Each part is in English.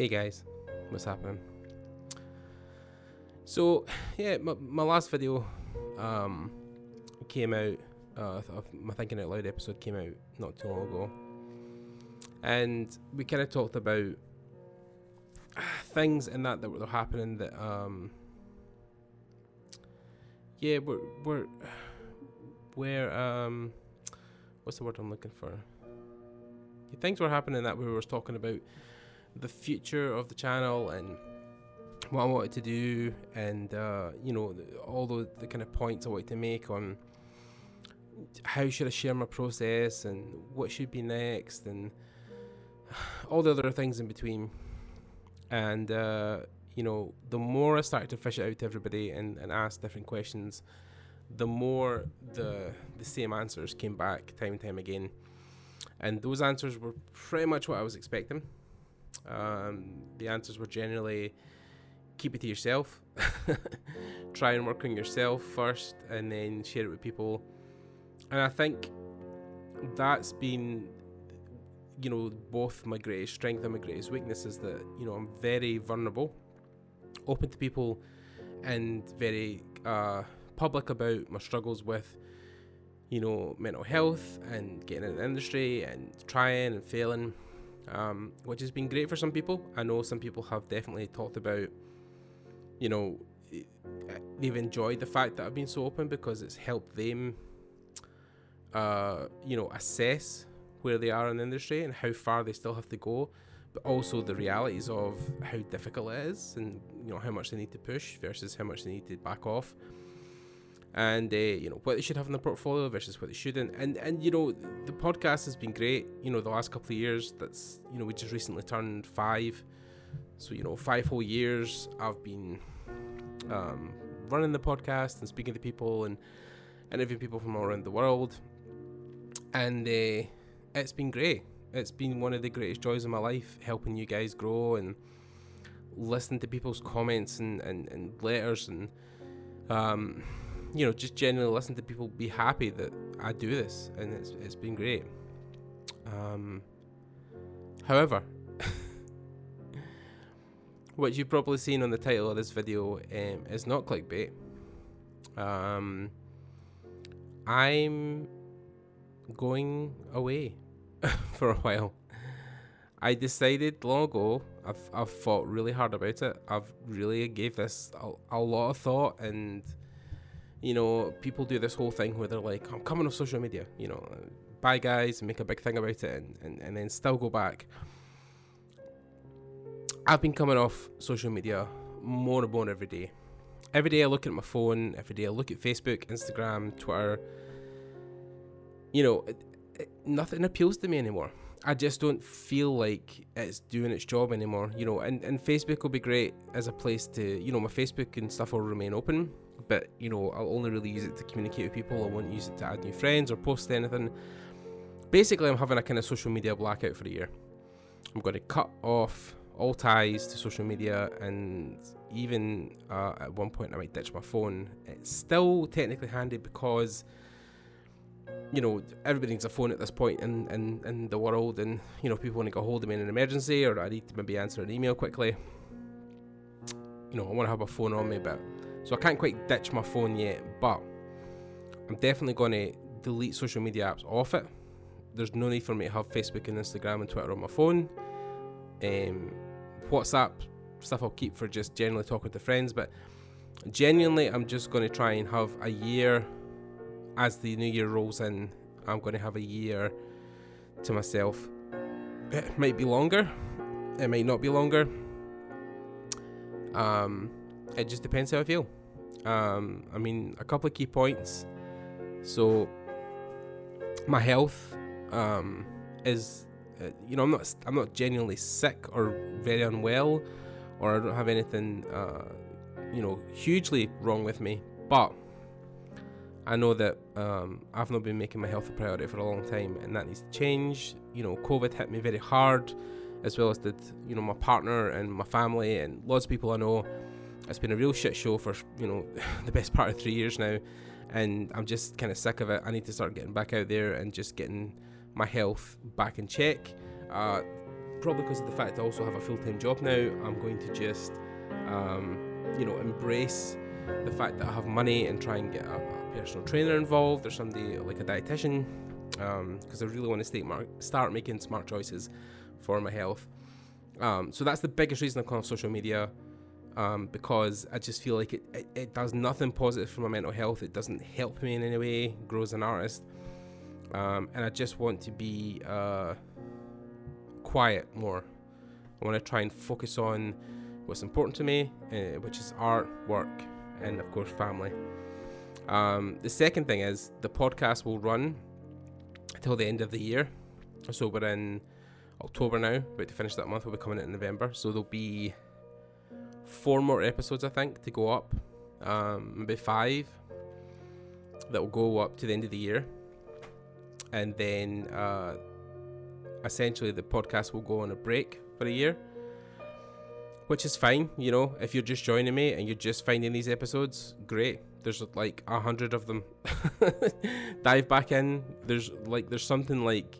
Hey guys, what's happening? So, yeah, my, my last video um, came out, uh, my Thinking Out Loud episode came out not too long ago. And we kind of talked about things in that that were happening that, um, yeah, we're, we're, where, um, what's the word I'm looking for? Things were happening that we were talking about the future of the channel and what I wanted to do, and uh, you know all the, the kind of points I wanted to make on how should I share my process and what should be next, and all the other things in between. And uh, you know, the more I started to fish it out to everybody and, and ask different questions, the more the the same answers came back time and time again. And those answers were pretty much what I was expecting. Um, the answers were generally keep it to yourself. Try and work on yourself first and then share it with people. And I think that's been, you know, both my greatest strength and my greatest weakness is that, you know, I'm very vulnerable, open to people, and very uh, public about my struggles with, you know, mental health and getting in the industry and trying and failing um, which has been great for some people. I know some people have definitely talked about, you know, they've enjoyed the fact that I've been so open because it's helped them, uh, you know, assess where they are in the industry and how far they still have to go, but also the realities of how difficult it is and you know how much they need to push versus how much they need to back off and uh, you know what they should have in the portfolio versus what they shouldn't. And and you know the podcast has been great. You know the last couple of years. That's you know we just recently turned five, so you know five whole years I've been um, running the podcast and speaking to people and interviewing people from all around the world, and uh, it's been great. It's been one of the greatest joys of my life, helping you guys grow and listening to people's comments and, and, and letters and um, you know, just generally listen to people be happy that I do this, and it's it's been great. Um, however, what you've probably seen on the title of this video um, is not clickbait. Um, I'm going away for a while. I decided long ago. I've I've thought really hard about it. I've really gave this a, a lot of thought and you know, people do this whole thing where they're like, I'm coming off social media, you know, bye guys, make a big thing about it, and, and, and then still go back. I've been coming off social media more and more every day. Every day I look at my phone, every day I look at Facebook, Instagram, Twitter. You know, it, it, nothing appeals to me anymore. I just don't feel like it's doing its job anymore, you know. And, and Facebook will be great as a place to, you know, my Facebook and stuff will remain open but you know, I'll only really use it to communicate with people. I won't use it to add new friends or post anything. Basically, I'm having a kind of social media blackout for a year. I'm going to cut off all ties to social media, and even uh, at one point, I might ditch my phone. It's still technically handy because you know, everybody needs a phone at this point in, in, in the world, and you know, people want to get hold of me in an emergency, or I need to maybe answer an email quickly. You know, I want to have a phone on me, but so I can't quite ditch my phone yet, but I'm definitely going to delete social media apps off it. There's no need for me to have Facebook and Instagram and Twitter on my phone. Um, WhatsApp stuff I'll keep for just generally talking to friends, but genuinely, I'm just going to try and have a year as the new year rolls in. I'm going to have a year to myself. It might be longer, it might not be longer. Um, it just depends how I feel. Um, I mean, a couple of key points. So, my health um, is, uh, you know, I'm not, I'm not genuinely sick or very unwell, or I don't have anything, uh, you know, hugely wrong with me. But I know that um, I've not been making my health a priority for a long time, and that needs to change. You know, COVID hit me very hard, as well as did you know my partner and my family and lots of people I know it's been a real shit show for you know the best part of three years now, and I'm just kind of sick of it. I need to start getting back out there and just getting my health back in check. Uh, probably because of the fact I also have a full time job now. I'm going to just, um, you know, embrace the fact that I have money and try and get a, a personal trainer involved or somebody like a dietitian, because um, I really want to start, mar- start making smart choices for my health. Um, so that's the biggest reason I've come off social media. Um, because I just feel like it, it, it, does nothing positive for my mental health. It doesn't help me in any way, grow as an artist. Um, and I just want to be uh, quiet more. I want to try and focus on what's important to me, uh, which is art, work, and of course, family. Um, the second thing is the podcast will run until the end of the year. So we're in October now, about to finish that month. We'll be coming in November. So there'll be four more episodes, I think, to go up. Um, maybe five that will go up to the end of the year. And then uh, essentially the podcast will go on a break for a year, which is fine. You know, if you're just joining me and you're just finding these episodes, great. There's like a hundred of them. Dive back in. There's like there's something like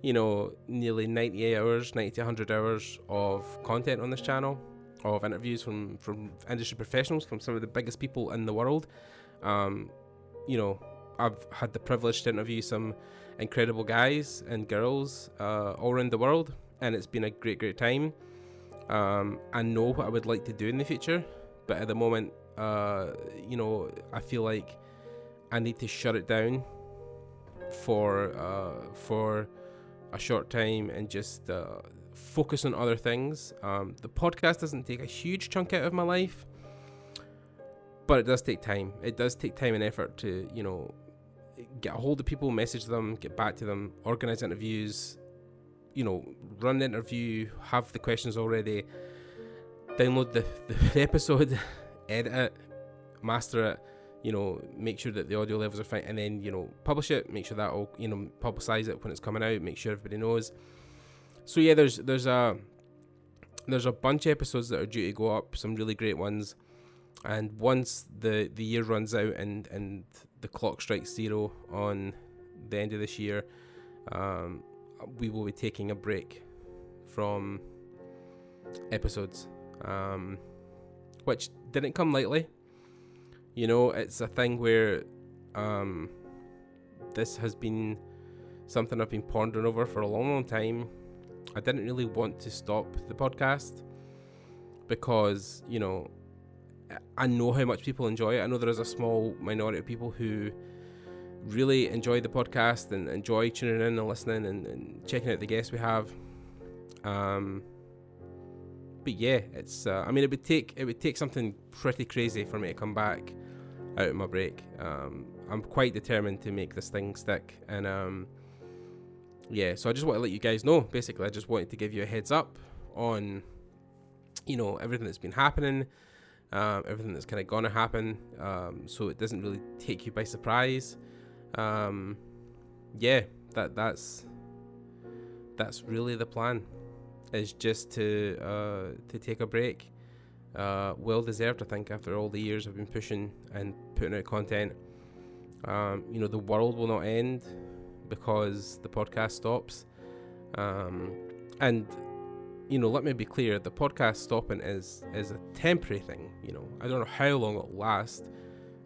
you know nearly 90 hours, 90 to 100 hours of content on this channel, of interviews from from industry professionals, from some of the biggest people in the world. Um, you know, I've had the privilege to interview some incredible guys and girls uh, all around the world, and it's been a great, great time. Um, I know what I would like to do in the future, but at the moment, uh, you know, I feel like I need to shut it down for uh, for a short time and just uh, focus on other things. Um, the podcast doesn't take a huge chunk out of my life, but it does take time. It does take time and effort to you know get a hold of people, message them, get back to them, organize interviews, you know, run the interview, have the questions already, download the, the episode, edit it, master it, you know, make sure that the audio levels are fine, and then, you know, publish it, make sure that all, you know, publicize it when it's coming out, make sure everybody knows. So yeah, there's there's a there's a bunch of episodes that are due to go up, some really great ones. And once the the year runs out and and the clock strikes zero on the end of this year, um, we will be taking a break from episodes, um, which didn't come lightly. You know, it's a thing where um, this has been something I've been pondering over for a long, long time. I didn't really want to stop the podcast because, you know, I know how much people enjoy it. I know there is a small minority of people who really enjoy the podcast and enjoy tuning in and listening and, and checking out the guests we have. Um, but yeah, it's. Uh, I mean, it would take it would take something pretty crazy for me to come back out of my break. Um, I'm quite determined to make this thing stick, and um, yeah. So I just want to let you guys know. Basically, I just wanted to give you a heads up on, you know, everything that's been happening um, everything that's kind of to happen, um, so it doesn't really take you by surprise. Um, yeah, that that's that's really the plan, is just to uh, to take a break. Uh, well deserved, I think, after all the years I've been pushing and putting out content. Um, you know, the world will not end because the podcast stops. Um, and you know, let me be clear: the podcast stopping is is a temporary thing. You know, I don't know how long it'll last,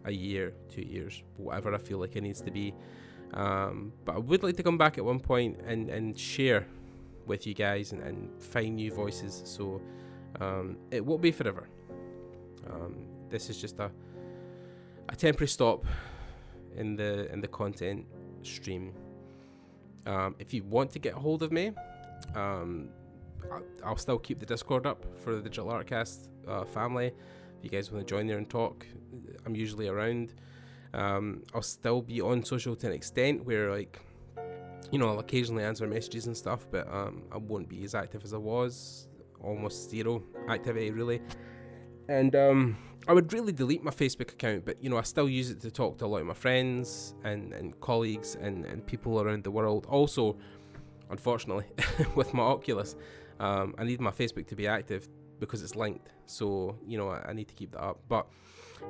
a year, two years, whatever I feel like it needs to be. Um, but I would like to come back at one point and and share with you guys and, and find new voices. So um, it won't be forever. Um, this is just a a temporary stop in the in the content stream. Um, if you want to get a hold of me, um, I'll still keep the Discord up for the Digital Artcast uh, family. If you guys want to join there and talk, I'm usually around. Um, I'll still be on social to an extent where, like, you know, I'll occasionally answer messages and stuff, but um, I won't be as active as I was. Almost zero activity, really. And um, I would really delete my Facebook account, but you know, I still use it to talk to a lot of my friends and, and colleagues and, and people around the world. Also, unfortunately, with my Oculus, um, I need my Facebook to be active because it's linked. So you know I, I, need to keep that up. But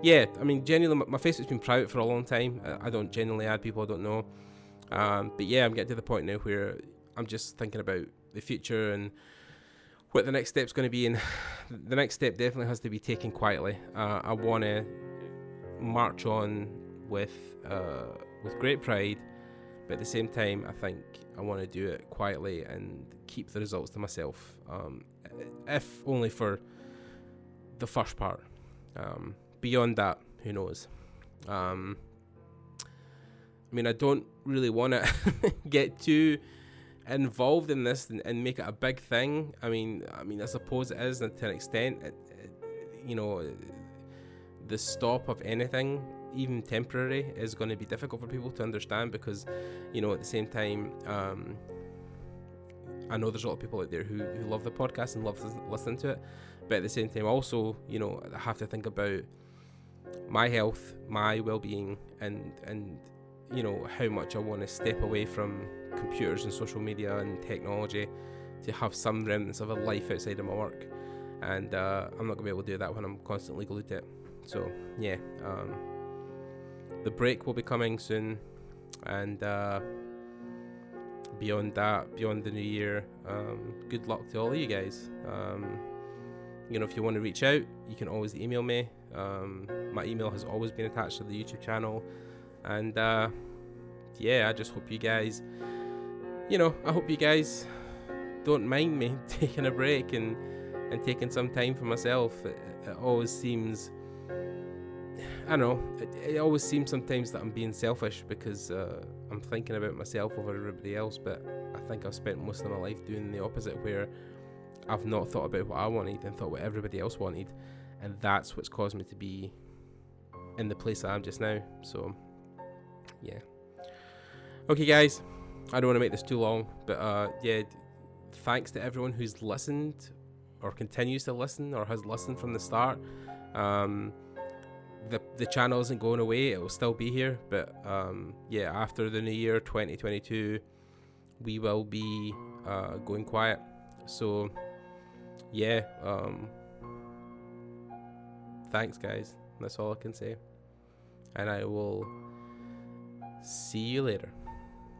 yeah, I mean genuinely, my, my Facebook's been private for a long time. I, I don't generally add people I don't know. Um, but yeah, I'm getting to the point now where I'm just thinking about the future and what the next step's going to be, and the next step definitely has to be taken quietly. Uh, I want to march on with uh, with great pride, but at the same time, I think I want to do it quietly and keep the results to myself, um, if only for the first part. Um, beyond that, who knows? Um, I mean, I don't really want to get too involved in this and, and, make it a big thing. I mean, I mean, I suppose it is to an extent. It, it, you know, the stop of anything, even temporary, is going to be difficult for people to understand because, you know, at the same time, um, I know there's a lot of people out there who, who love the podcast and love listening to it, but at the same time, also, you know, I have to think about my health, my well-being, and and you know how much I want to step away from computers and social media and technology to have some remnants of a life outside of my work. And uh, I'm not gonna be able to do that when I'm constantly glued to it. So yeah, um, the break will be coming soon, and uh, beyond that, beyond the new year, um, good luck to all of you guys. Um, you know, if you want to reach out, you can always email me. Um, my email has always been attached to the YouTube channel, and uh, yeah, I just hope you guys, you know, I hope you guys don't mind me taking a break and and taking some time for myself. It, it always seems, I don't know, it, it, always seems sometimes that I'm being selfish because uh, I'm thinking about myself over everybody else, but I think I've spent most of my life doing the opposite, where I've not thought about what I wanted and thought what everybody else wanted, and that's what's caused me to be in the place I am just now. So, yeah. Okay, guys, I don't want to make this too long, but uh, yeah, thanks to everyone who's listened or continues to listen or has listened from the start. Um, the the channel isn't going away; it will still be here. But um, yeah, after the new year, 2022, we will be uh, going quiet. So yeah, um, thanks, guys. That's all I can say. And I will see you later,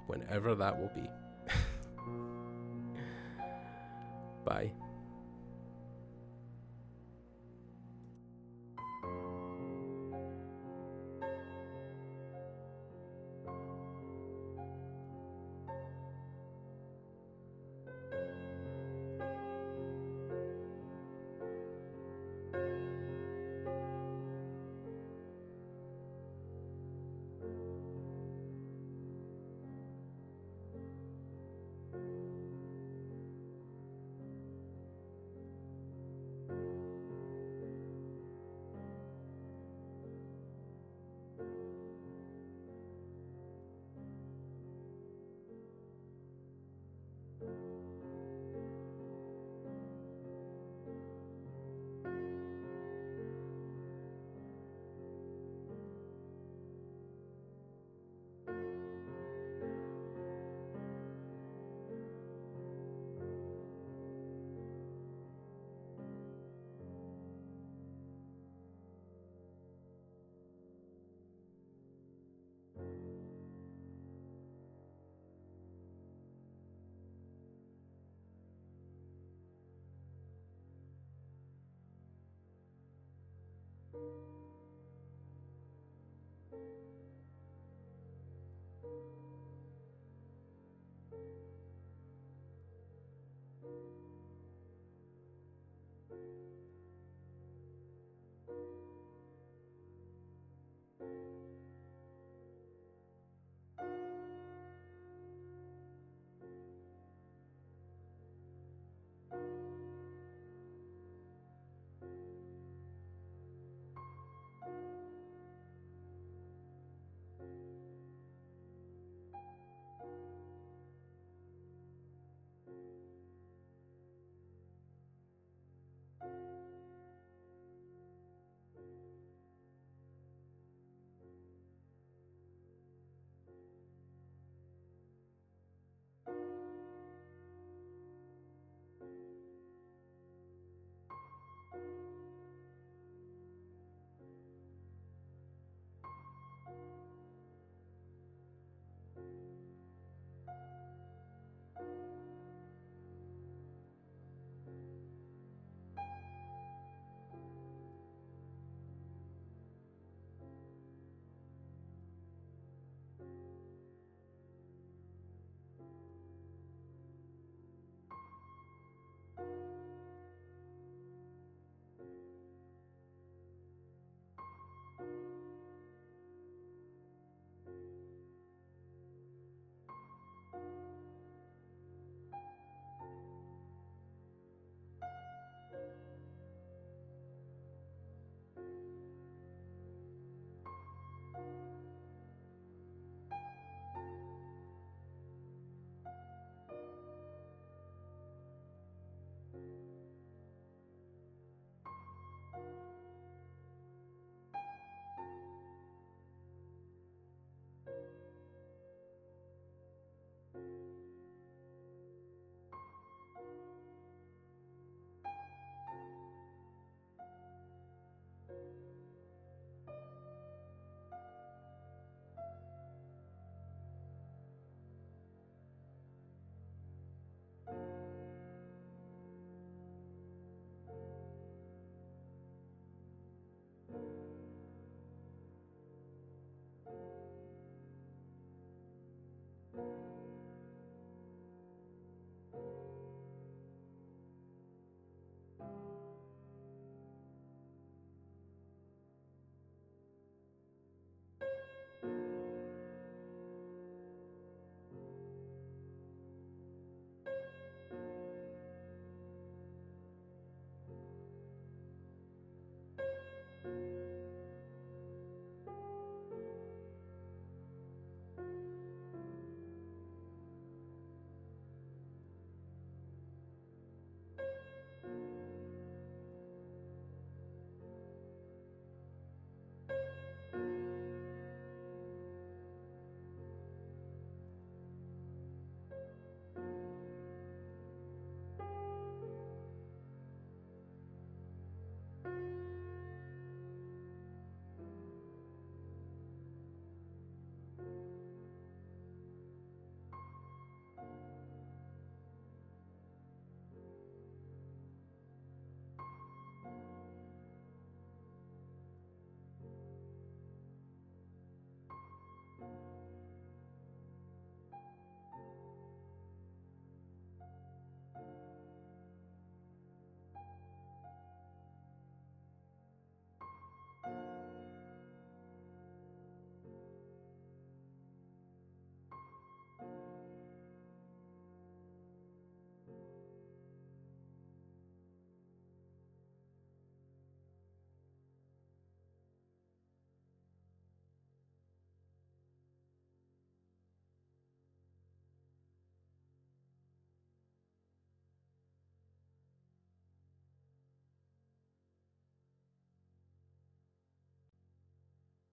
whenever that will be. Bye.